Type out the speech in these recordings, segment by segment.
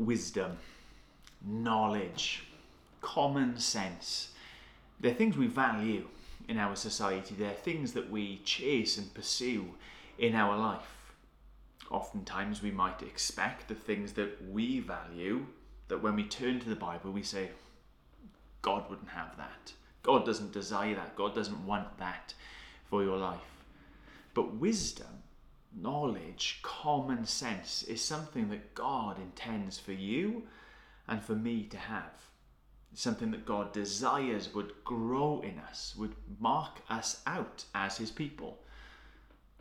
wisdom, knowledge, common sense. They're things we value in our society. They're things that we chase and pursue in our life. Oftentimes, we might expect the things that we value that when we turn to the Bible, we say, God wouldn't have that. God doesn't desire that. God doesn't want that for your life. But wisdom, knowledge, common sense is something that God intends for you and for me to have. something that God desires would grow in us, would mark us out as his people.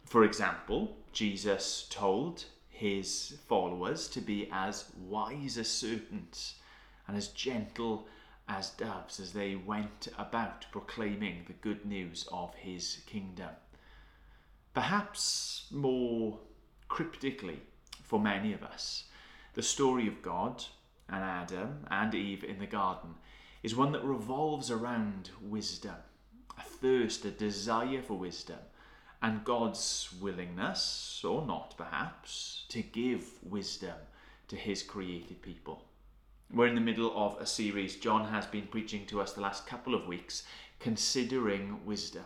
For example, Jesus told his followers to be as wise as serpents and as gentle as doves as they went about proclaiming the good news of his kingdom. Perhaps more cryptically for many of us, the story of God and Adam and Eve in the garden is one that revolves around wisdom, a thirst, a desire for wisdom, and God's willingness, or not perhaps, to give wisdom to his created people. We're in the middle of a series. John has been preaching to us the last couple of weeks, considering wisdom.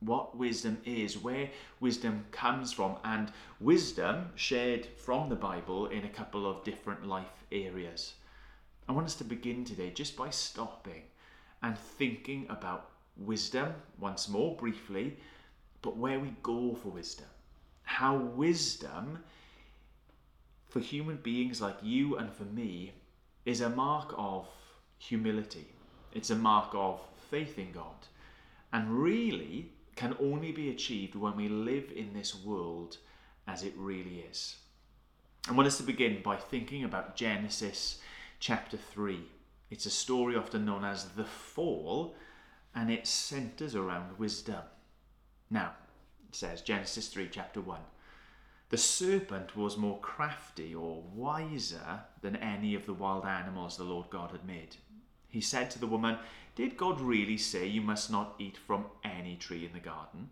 What wisdom is, where wisdom comes from, and wisdom shared from the Bible in a couple of different life areas. I want us to begin today just by stopping and thinking about wisdom once more briefly, but where we go for wisdom. How wisdom for human beings like you and for me is a mark of humility. It's a mark of faith in God. And really can only be achieved when we live in this world as it really is. I want us to begin by thinking about Genesis chapter 3. It's a story often known as the fall, and it centers around wisdom. Now, it says Genesis 3, chapter 1. The serpent was more crafty or wiser than any of the wild animals the Lord God had made. He said to the woman, Did God really say you must not eat from any tree in the garden?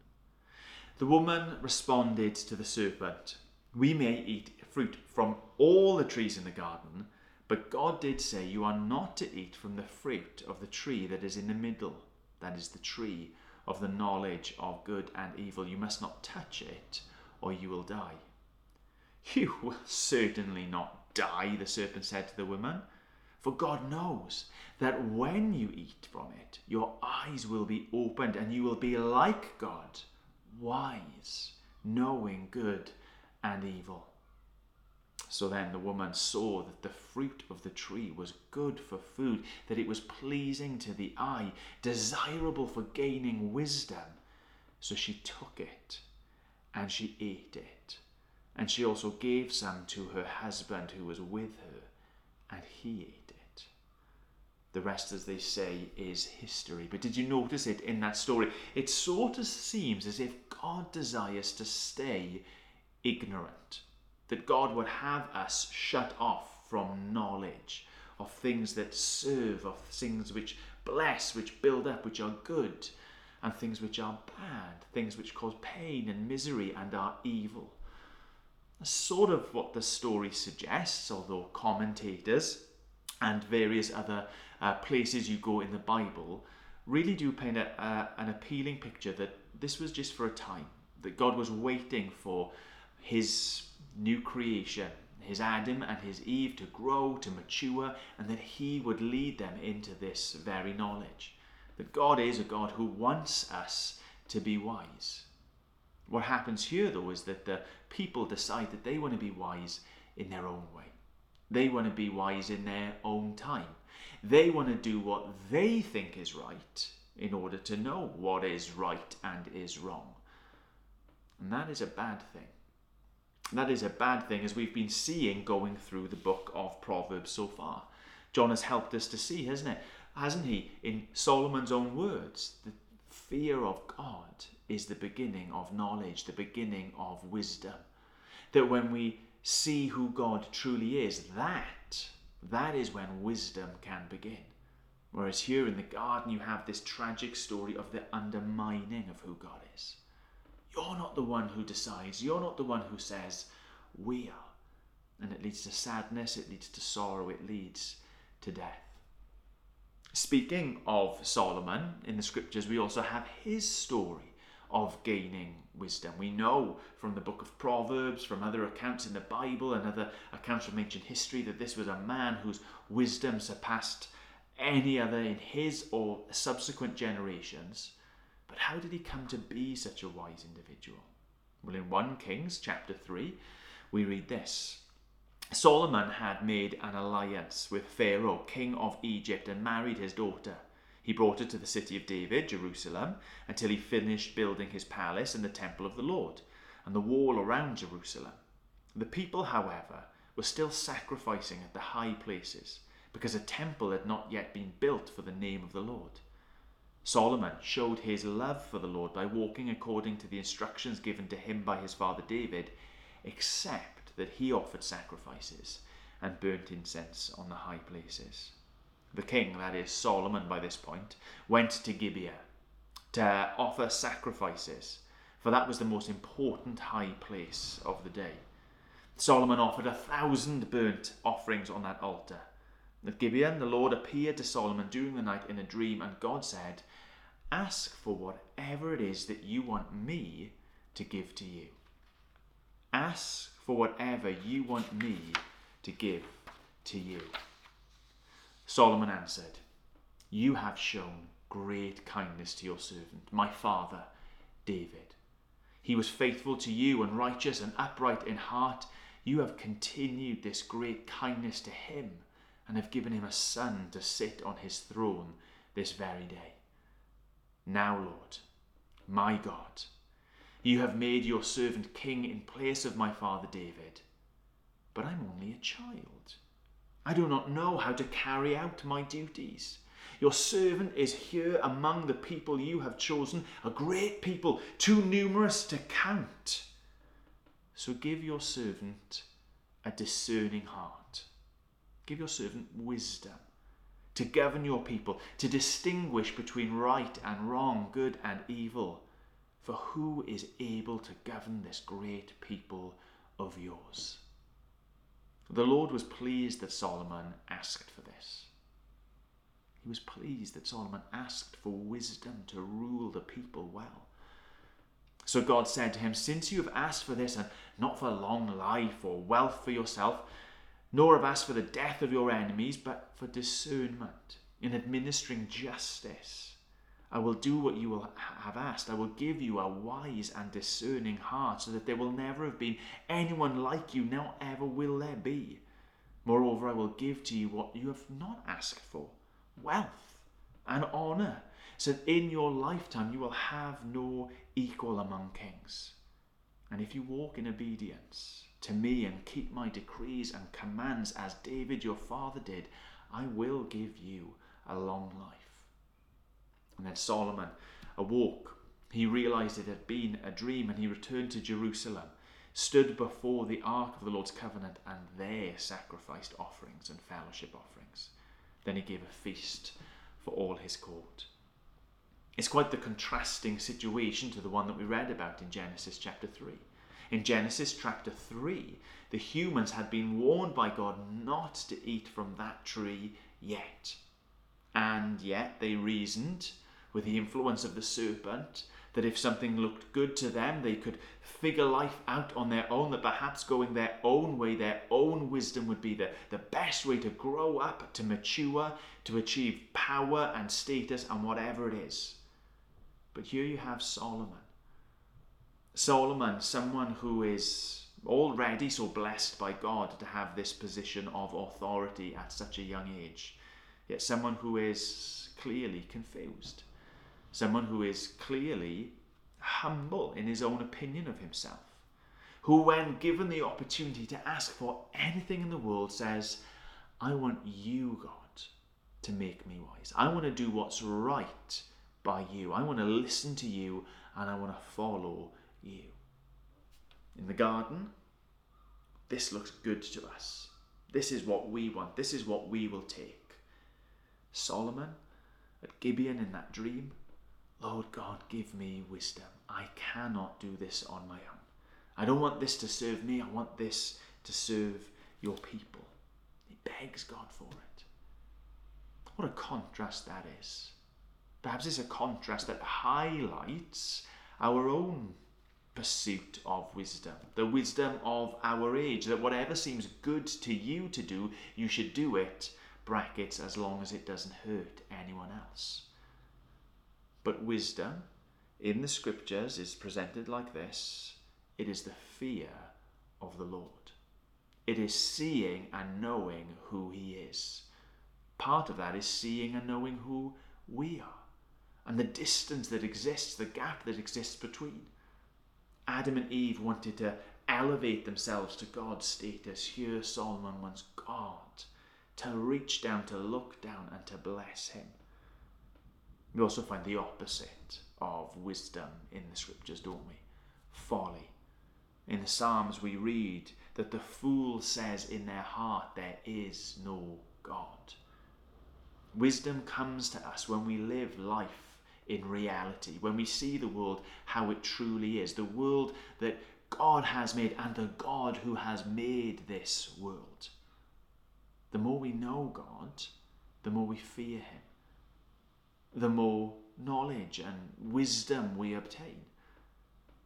The woman responded to the serpent, We may eat fruit from all the trees in the garden, but God did say you are not to eat from the fruit of the tree that is in the middle, that is the tree of the knowledge of good and evil. You must not touch it, or you will die. You will certainly not die, the serpent said to the woman. For God knows that when you eat from it, your eyes will be opened and you will be like God, wise, knowing good and evil. So then the woman saw that the fruit of the tree was good for food, that it was pleasing to the eye, desirable for gaining wisdom. So she took it and she ate it. And she also gave some to her husband who was with her, and he ate. The rest, as they say, is history. But did you notice it in that story? It sort of seems as if God desires to stay ignorant, that God would have us shut off from knowledge of things that serve, of things which bless, which build up, which are good, and things which are bad, things which cause pain and misery and are evil. That's sort of what the story suggests, although commentators and various other uh, places you go in the Bible really do paint a, an appealing picture that this was just for a time, that God was waiting for his new creation, his Adam and his Eve, to grow, to mature, and that he would lead them into this very knowledge. That God is a God who wants us to be wise. What happens here, though, is that the people decide that they want to be wise in their own way. They want to be wise in their own time. They want to do what they think is right in order to know what is right and is wrong. And that is a bad thing. That is a bad thing, as we've been seeing going through the book of Proverbs so far. John has helped us to see, hasn't it? Hasn't he? In Solomon's own words, the fear of God is the beginning of knowledge, the beginning of wisdom. That when we see who God truly is, that that is when wisdom can begin. Whereas here in the garden, you have this tragic story of the undermining of who God is. You're not the one who decides, you're not the one who says, We are. And it leads to sadness, it leads to sorrow, it leads to death. Speaking of Solomon in the scriptures, we also have his story of gaining wisdom. We know from the book of Proverbs, from other accounts in the Bible, and other accounts from ancient history that this was a man whose wisdom surpassed any other in his or subsequent generations. But how did he come to be such a wise individual? Well, in 1 Kings chapter 3, we read this Solomon had made an alliance with Pharaoh, king of Egypt, and married his daughter. He brought it to the city of David, Jerusalem, until he finished building his palace and the temple of the Lord, and the wall around Jerusalem. The people, however, were still sacrificing at the high places, because a temple had not yet been built for the name of the Lord. Solomon showed his love for the Lord by walking according to the instructions given to him by his father David, except that he offered sacrifices and burnt incense on the high places the king, that is Solomon by this point, went to Gibeon to offer sacrifices, for that was the most important high place of the day. Solomon offered a thousand burnt offerings on that altar. At Gibeon, the Lord appeared to Solomon during the night in a dream, and God said, Ask for whatever it is that you want me to give to you. Ask for whatever you want me to give to you. Solomon answered, You have shown great kindness to your servant, my father David. He was faithful to you and righteous and upright in heart. You have continued this great kindness to him and have given him a son to sit on his throne this very day. Now, Lord, my God, you have made your servant king in place of my father David, but I'm only a child I do not know how to carry out my duties. Your servant is here among the people you have chosen, a great people, too numerous to count. So give your servant a discerning heart. Give your servant wisdom to govern your people, to distinguish between right and wrong, good and evil. For who is able to govern this great people of yours? The Lord was pleased that Solomon asked for this. He was pleased that Solomon asked for wisdom to rule the people well. So God said to him, Since you have asked for this, and not for long life or wealth for yourself, nor have asked for the death of your enemies, but for discernment in administering justice, I will do what you will have asked. I will give you a wise and discerning heart, so that there will never have been anyone like you, nor ever will there be. Moreover, I will give to you what you have not asked for wealth and honour, so that in your lifetime you will have no equal among kings. And if you walk in obedience to me and keep my decrees and commands as David your father did, I will give you a long life. And then Solomon awoke. He realized it had been a dream and he returned to Jerusalem, stood before the ark of the Lord's covenant, and there sacrificed offerings and fellowship offerings. Then he gave a feast for all his court. It's quite the contrasting situation to the one that we read about in Genesis chapter 3. In Genesis chapter 3, the humans had been warned by God not to eat from that tree yet. And yet they reasoned with the influence of the serpent, that if something looked good to them, they could figure life out on their own, that perhaps going their own way, their own wisdom would be the, the best way to grow up, to mature, to achieve power and status and whatever it is. But here you have Solomon. Solomon, someone who is already so blessed by God to have this position of authority at such a young age, yet someone who is clearly confused someone who is clearly humble in his own opinion of himself, who, when given the opportunity to ask for anything in the world, says, I want you, God, to make me wise. I want to do what's right by you. I want to listen to you and I want to follow you. In the garden, this looks good to us. This is what we want. This is what we will take. Solomon at Gibeon in that dream, Lord God, give me wisdom. I cannot do this on my own. I don't want this to serve me, I want this to serve your people. He begs God for it. What a contrast that is. Perhaps it's a contrast that highlights our own pursuit of wisdom, the wisdom of our age, that whatever seems good to you to do, you should do it, brackets, as long as it doesn't hurt anyone else. But wisdom in the scriptures is presented like this it is the fear of the Lord. It is seeing and knowing who He is. Part of that is seeing and knowing who we are and the distance that exists, the gap that exists between. Adam and Eve wanted to elevate themselves to God's status. Here, Solomon wants God to reach down, to look down, and to bless him. We also find the opposite of wisdom in the scriptures, don't we? Folly. In the Psalms, we read that the fool says in their heart, There is no God. Wisdom comes to us when we live life in reality, when we see the world how it truly is, the world that God has made and the God who has made this world. The more we know God, the more we fear Him, the more knowledge and wisdom we obtain,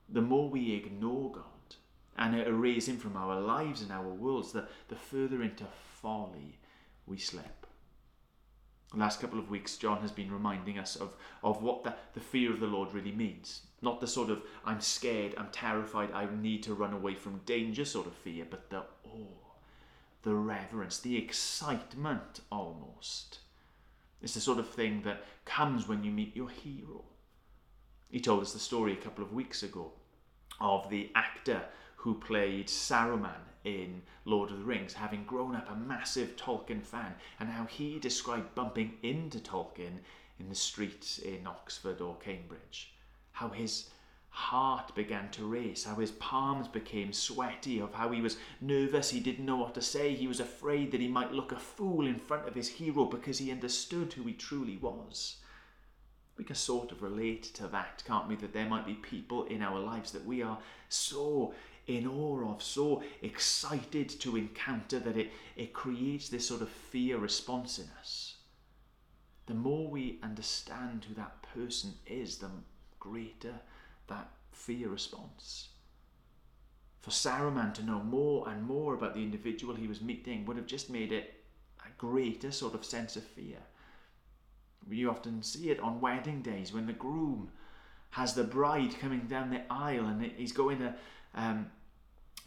the more we ignore God and erase Him from our lives and our worlds, the, the further into folly we slip. The last couple of weeks, John has been reminding us of, of what the, the fear of the Lord really means. Not the sort of, I'm scared, I'm terrified, I need to run away from danger sort of fear, but the awe, the reverence, the excitement almost. It's the sort of thing that comes when you meet your hero. He told us the story a couple of weeks ago of the actor who played Saruman in Lord of the Rings, having grown up a massive Tolkien fan, and how he described bumping into Tolkien in the streets in Oxford or Cambridge. How his heart began to race, how his palms became sweaty, of how he was nervous, he didn't know what to say, he was afraid that he might look a fool in front of his hero because he understood who he truly was. We can sort of relate to that, can't we? That there might be people in our lives that we are so in awe of, so excited to encounter that it, it creates this sort of fear response in us. The more we understand who that person is, the greater that fear response. For Saruman to know more and more about the individual he was meeting would have just made it a greater sort of sense of fear. You often see it on wedding days when the groom has the bride coming down the aisle and he's going to um,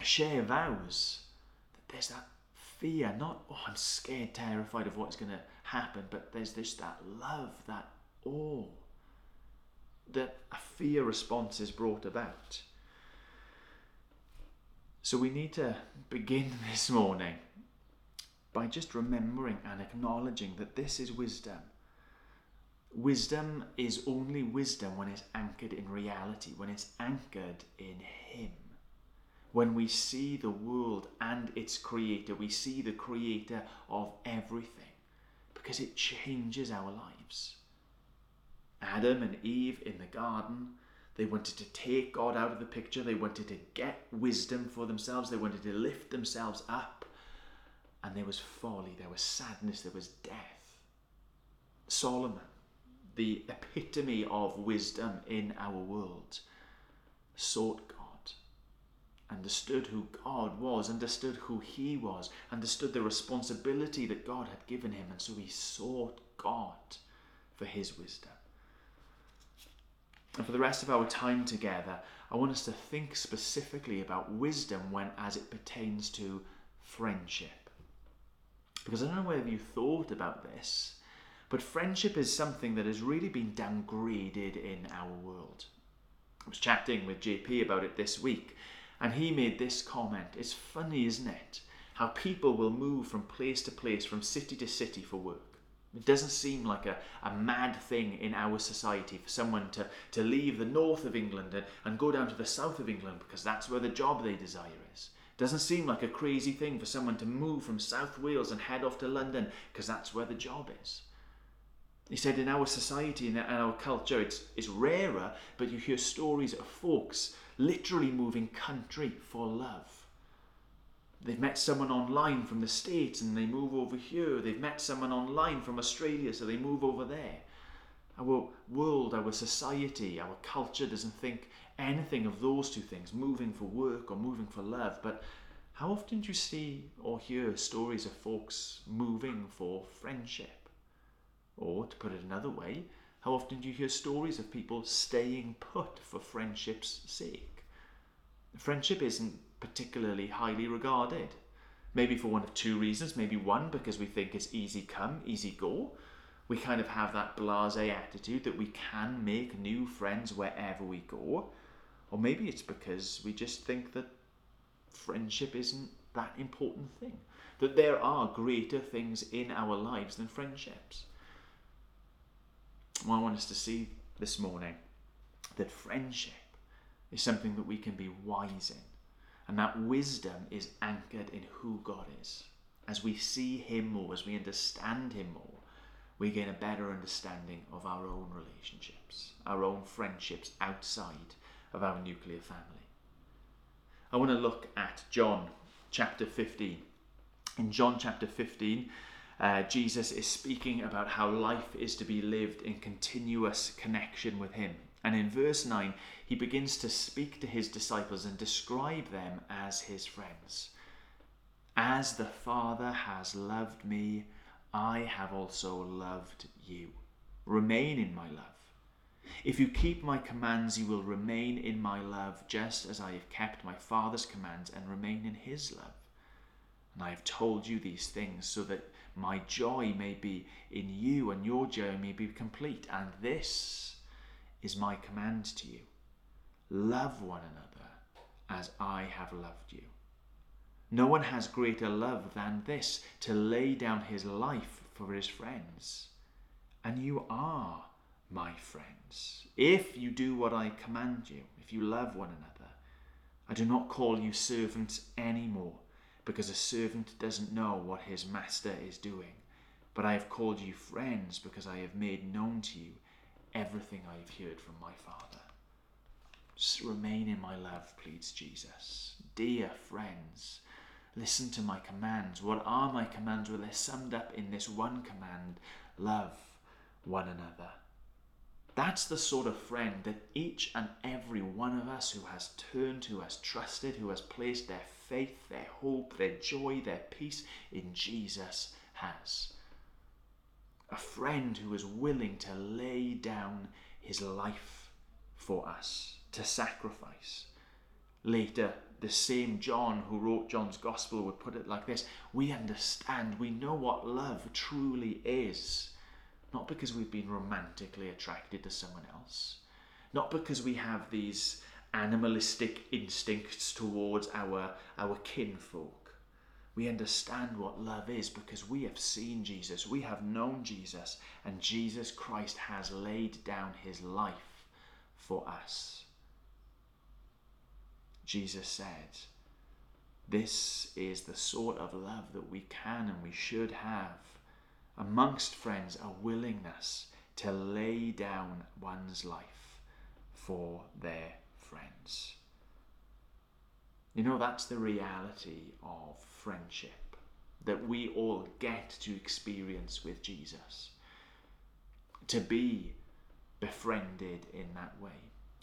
share vows, there's that fear, not, oh, I'm scared, terrified of what's going to happen, but there's this, that love, that awe, that a fear response is brought about. So we need to begin this morning by just remembering and acknowledging that this is wisdom. Wisdom is only wisdom when it's anchored in reality, when it's anchored in Him when we see the world and its creator, we see the creator of everything because it changes our lives. Adam and Eve in the garden, they wanted to take God out of the picture, they wanted to get wisdom for themselves, they wanted to lift themselves up. And there was folly, there was sadness, there was death. Solomon, the epitome of wisdom in our world, sought God understood who God was, understood who he was, understood the responsibility that God had given him, and so he sought God for his wisdom. And for the rest of our time together, I want us to think specifically about wisdom when as it pertains to friendship. Because I don't know whether you thought about this, but friendship is something that has really been downgraded in our world. I was chatting with JP about it this week, and he made this comment It's funny, isn't it? How people will move from place to place, from city to city for work. It doesn't seem like a, a mad thing in our society for someone to, to leave the north of England and, and go down to the south of England because that's where the job they desire is. It doesn't seem like a crazy thing for someone to move from South Wales and head off to London because that's where the job is. He said in our society and in our culture it's, it's rarer, but you hear stories of folks literally moving country for love. They've met someone online from the States and they move over here. They've met someone online from Australia, so they move over there. Our world, our society, our culture doesn't think anything of those two things, moving for work or moving for love. But how often do you see or hear stories of folks moving for friendship? Or, to put it another way, how often do you hear stories of people staying put for friendship's sake? Friendship isn't particularly highly regarded. Maybe for one of two reasons. Maybe one, because we think it's easy come, easy go. We kind of have that blase attitude that we can make new friends wherever we go. Or maybe it's because we just think that friendship isn't that important thing. That there are greater things in our lives than friendships. Well, I want us to see this morning that friendship is something that we can be wise in. And that wisdom is anchored in who God is. As we see Him more, as we understand Him more, we gain a better understanding of our own relationships, our own friendships outside of our nuclear family. I want to look at John chapter 15. In John chapter 15, uh, Jesus is speaking about how life is to be lived in continuous connection with Him. And in verse 9, he begins to speak to his disciples and describe them as his friends. As the Father has loved me, I have also loved you. Remain in my love. If you keep my commands, you will remain in my love, just as I have kept my Father's commands and remain in his love. And I have told you these things so that my joy may be in you and your joy may be complete. And this is my command to you love one another as I have loved you. No one has greater love than this to lay down his life for his friends. And you are my friends, if you do what I command you, if you love one another. I do not call you servants anymore, because a servant doesn't know what his master is doing. But I have called you friends, because I have made known to you everything I have heard from my Father. Just remain in my love, pleads Jesus. Dear friends, listen to my commands. What are my commands? Well, they're summed up in this one command love one another. That's the sort of friend that each and every one of us who has turned, who has trusted, who has placed their faith, their hope, their joy, their peace in Jesus has. A friend who is willing to lay down his life for us, to sacrifice. Later, the same John who wrote John's Gospel would put it like this We understand, we know what love truly is not because we've been romantically attracted to someone else, not because we have these animalistic instincts towards our, our kinfolk. We understand what love is because we have seen Jesus, we have known Jesus, and Jesus Christ has laid down his life for us. Jesus said, This is the sort of love that we can and we should have amongst friends a willingness to lay down one's life for their friends. You know, that's the reality of friendship that we all get to experience with Jesus. To be befriended in that way.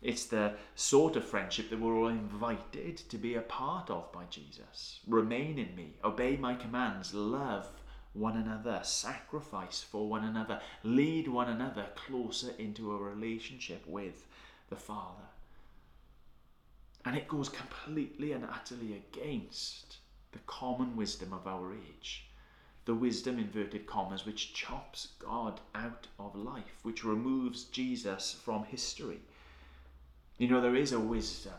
It's the sort of friendship that we're all invited to be a part of by Jesus. Remain in me, obey my commands, love one another, sacrifice for one another, lead one another closer into a relationship with the Father. And it goes completely and utterly against the common wisdom of our age. The wisdom, inverted commas, which chops God out of life, which removes Jesus from history. You know, there is a wisdom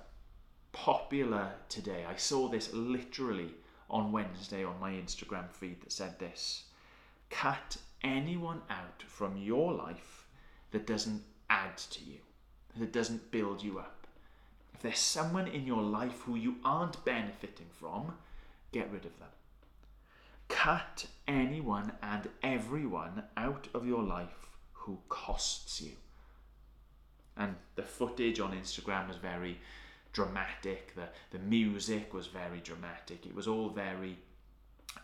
popular today. I saw this literally on Wednesday on my Instagram feed that said this Cut anyone out from your life that doesn't add to you, that doesn't build you up. If there's someone in your life who you aren't benefiting from, get rid of them. Cut anyone and everyone out of your life who costs you. And the footage on Instagram was very dramatic. The, the music was very dramatic. It was all very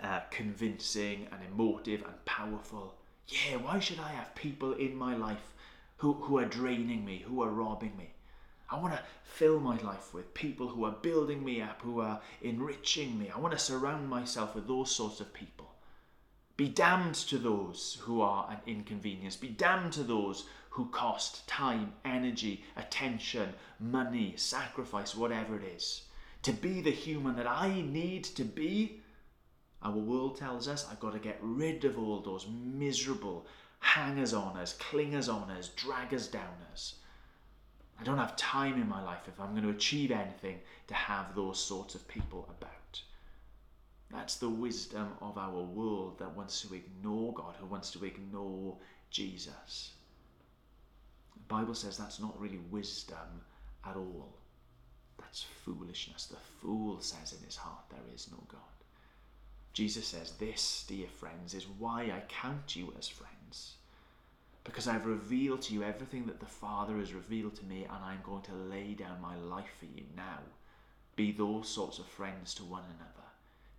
uh, convincing and emotive and powerful. Yeah, why should I have people in my life who, who are draining me, who are robbing me? I want to fill my life with people who are building me up, who are enriching me. I want to surround myself with those sorts of people. Be damned to those who are an inconvenience. Be damned to those who cost time, energy, attention, money, sacrifice, whatever it is. To be the human that I need to be, our world tells us I've got to get rid of all those miserable hangers on us, clingers on us, draggers downers. I don't have time in my life if I'm going to achieve anything to have those sorts of people about. That's the wisdom of our world that wants to ignore God, who wants to ignore Jesus. The Bible says that's not really wisdom at all. That's foolishness. The fool says in his heart, There is no God. Jesus says, This, dear friends, is why I count you as friends. Because I've revealed to you everything that the Father has revealed to me, and I'm going to lay down my life for you now. Be those sorts of friends to one another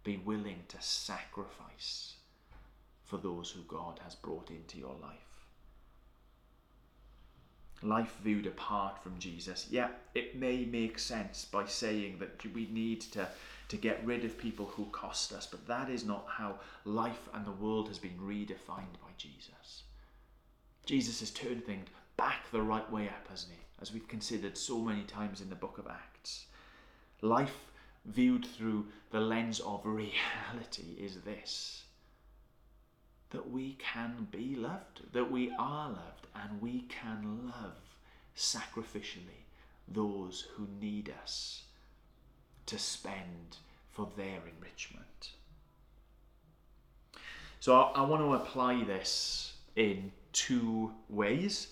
be willing to sacrifice for those who God has brought into your life. Life viewed apart from Jesus, yeah, it may make sense by saying that we need to, to get rid of people who cost us, but that is not how life and the world has been redefined by Jesus. Jesus has turned things back the right way up, hasn't he? As we've considered so many times in the book of Acts. Life viewed through the lens of reality is this that we can be loved, that we are loved, and we can love sacrificially those who need us to spend for their enrichment. So I, I want to apply this in two ways,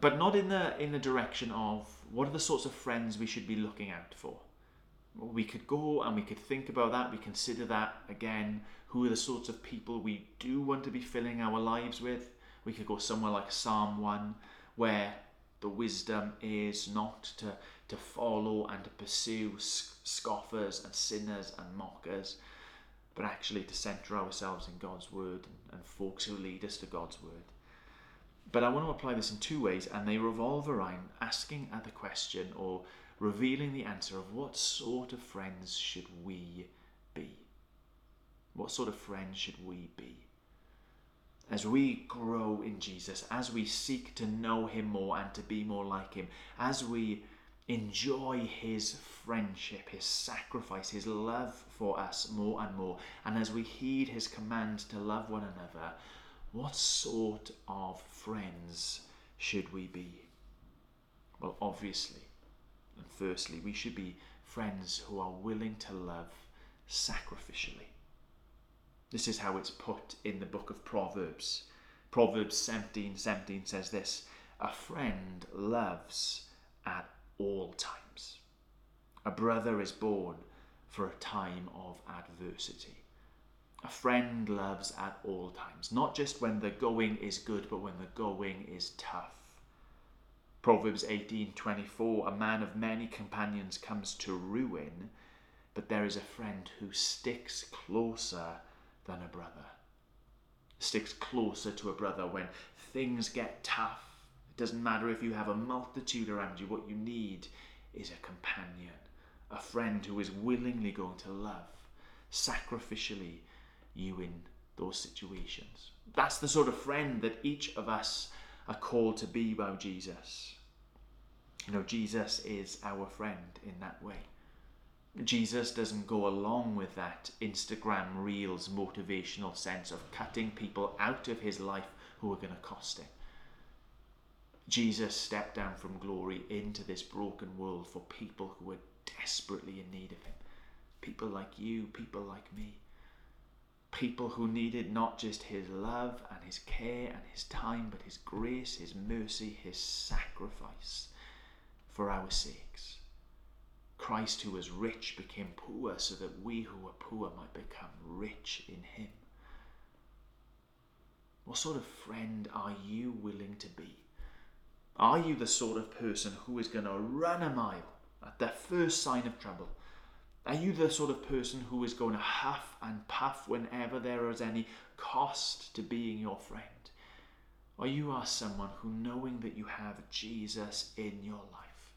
but not in the in the direction of what are the sorts of friends we should be looking out for we could go and we could think about that, we consider that again. Who are the sorts of people we do want to be filling our lives with? We could go somewhere like Psalm 1, where the wisdom is not to, to follow and to pursue scoffers and sinners and mockers, but actually to centre ourselves in God's word and, and folks who lead us to God's word. But I want to apply this in two ways, and they revolve around asking the question or revealing the answer of what sort of friends should we be? What sort of friends should we be? As we grow in Jesus, as we seek to know Him more and to be more like Him, as we enjoy His friendship, His sacrifice, His love for us more and more, and as we heed His command to love one another, what sort of friends should we be? Well, obviously, and firstly, we should be friends who are willing to love sacrificially. This is how it's put in the book of Proverbs. Proverbs 17 17 says this A friend loves at all times. A brother is born for a time of adversity. A friend loves at all times, not just when the going is good, but when the going is tough. Proverbs 18:24 A man of many companions comes to ruin, but there is a friend who sticks closer than a brother. Sticks closer to a brother when things get tough. Doesn't matter if you have a multitude around you, what you need is a companion, a friend who is willingly going to love sacrificially you in those situations. That's the sort of friend that each of us are called to be by Jesus. You know, Jesus is our friend in that way. Jesus doesn't go along with that Instagram Reels motivational sense of cutting people out of his life who are going to cost him. Jesus stepped down from glory into this broken world for people who were desperately in need of him. People like you, people like me people who needed not just his love and his care and his time, but his grace, his mercy, his sacrifice for our sakes. Christ, who was rich, became poor so that we who were poor might become rich in him. What sort of friend are you willing to be? Are you the sort of person who is going to run a mile at the first sign of trouble? Are you the sort of person who is going to huff and puff whenever there is any cost to being your friend? Or you are someone who, knowing that you have Jesus in your life,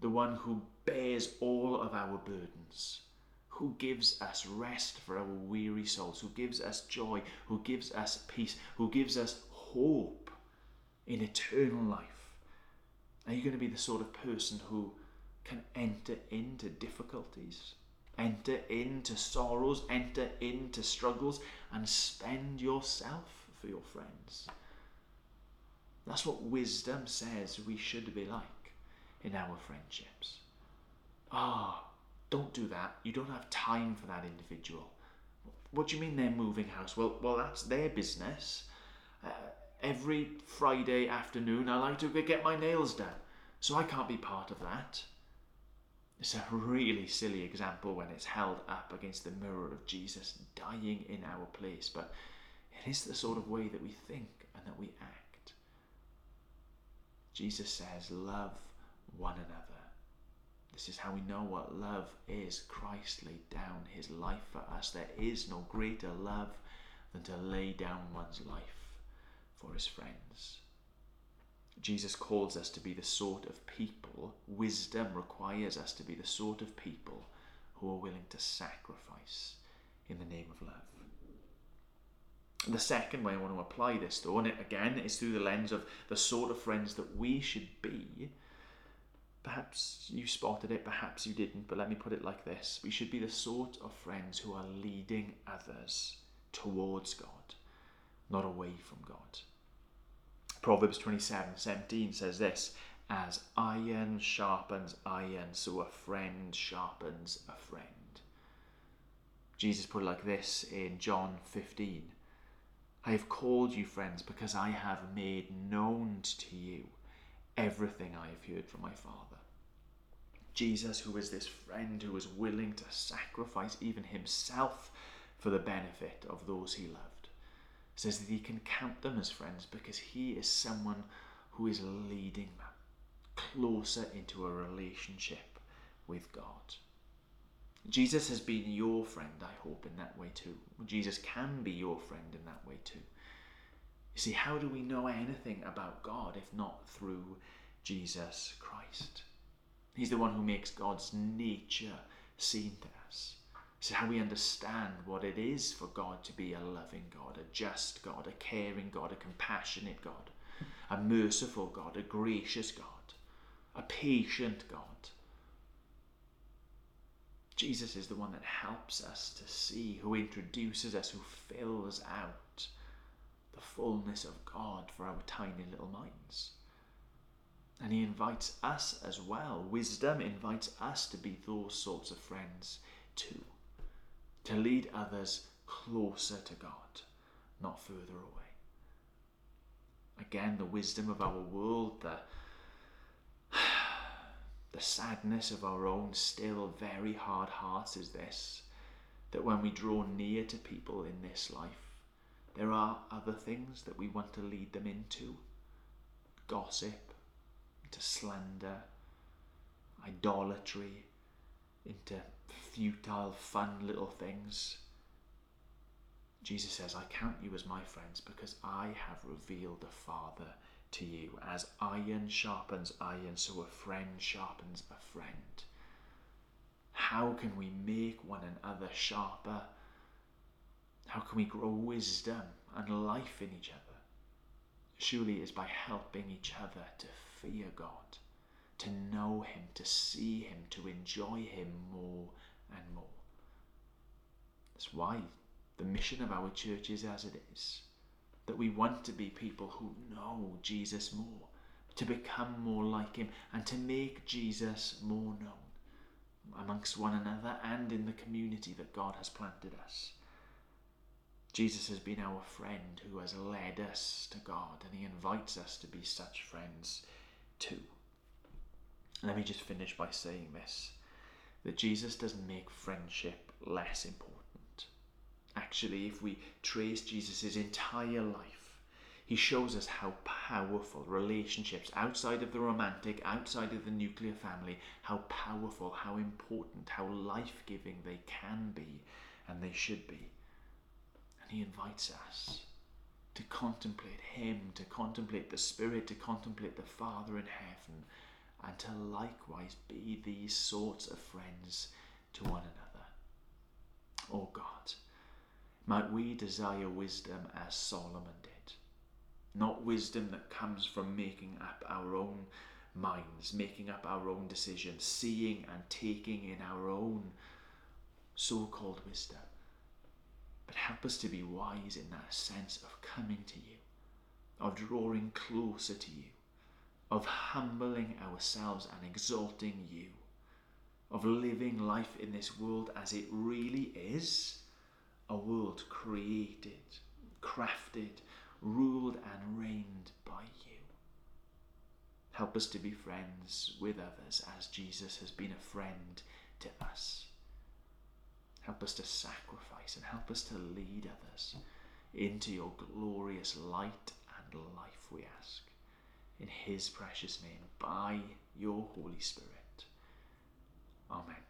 the one who bears all of our burdens, who gives us rest for our weary souls, who gives us joy, who gives us peace, who gives us hope in eternal life? Are you going to be the sort of person who can enter into difficulties, enter into sorrows, enter into struggles, and spend yourself for your friends? That's what wisdom says we should be like in our friendships. Ah, oh, don't do that. You don't have time for that individual. What do you mean they're moving house? Well, well, that's their business. Uh, every Friday afternoon, I like to get my nails done, so I can't be part of that. It's a really silly example when it's held up against the mirror of Jesus dying in our place, but it is the sort of way that we think and that we act. Jesus says, Love one another. This is how we know what love is. Christ laid down his life for us. There is no greater love than to lay down one's life for his friends. Jesus calls us to be the sort of people, wisdom requires us to be the sort of people who are willing to sacrifice in the name of love. The second way I want to apply this, though, and it again is through the lens of the sort of friends that we should be. Perhaps you spotted it, perhaps you didn't, but let me put it like this we should be the sort of friends who are leading others towards God, not away from God. Proverbs 27 17 says this As iron sharpens iron, so a friend sharpens a friend. Jesus put it like this in John 15 I have called you friends because I have made known to you everything I have heard from my Father. Jesus, who is this friend who was willing to sacrifice even himself for the benefit of those he loved says that he can count them as friends because he is someone who is leading them closer into a relationship with God. Jesus has been your friend, I hope, in that way too. Jesus can be your friend in that way too. You see, how do we know anything about God if not through Jesus Christ? He's the one who makes God's nature seen to us. It's how we understand what it is for God to be a loving God, a just God, a caring God, a compassionate God, a merciful God, a gracious God, a patient God. Jesus is the one that helps us to see, who introduces us, who fills out the fullness of God for our tiny little minds. And he invites us as well. Wisdom invites us to be those sorts of friends too to lead others closer to God, not further away. Again, the wisdom of our world, the, the sadness of our own still very hard hearts is this that when we draw near to people in this life, there are other things that we want to lead them into gossip, into slander, idolatry, into futile, fun little things. Jesus says, I count you as my friends because I have revealed the Father to you. As iron sharpens iron, so a friend sharpens a friend. How can we make one another sharper? How can we grow wisdom and life in each other? Surely it is by helping each other to fear God, to know Him, to see Him, to enjoy Him more and more. That's why the mission of our church is as it is. That we want to be people who know Jesus more, to become more like him, and to make Jesus more known amongst one another and in the community that God has planted us. Jesus has been our friend who has led us to God, and he invites us to be such friends too. Let me just finish by saying this that Jesus doesn't make friendship less important. Actually, if we trace Jesus' entire life, He shows us how powerful relationships outside of the romantic, outside of the nuclear family, how powerful, how important, how life giving they can be and they should be. And He invites us to contemplate Him, to contemplate the Spirit, to contemplate the Father in heaven, and to likewise be these sorts of friends to one another. Oh God, might we desire wisdom as Solomon did, not wisdom that comes from making up our own minds, making up our own decisions, seeing and taking in our own so called wisdom but help us to be wise in that sense of coming to you, of drawing closer to you, of humbling ourselves and exalting you, of living life in this world as it really is a world created, crafted, ruled, and reigned by you. Help us to be friends with others as Jesus has been a friend to us. Help us to sacrifice and help us to lead others into your glorious light and life, we ask in his precious name by your Holy Spirit. Amen.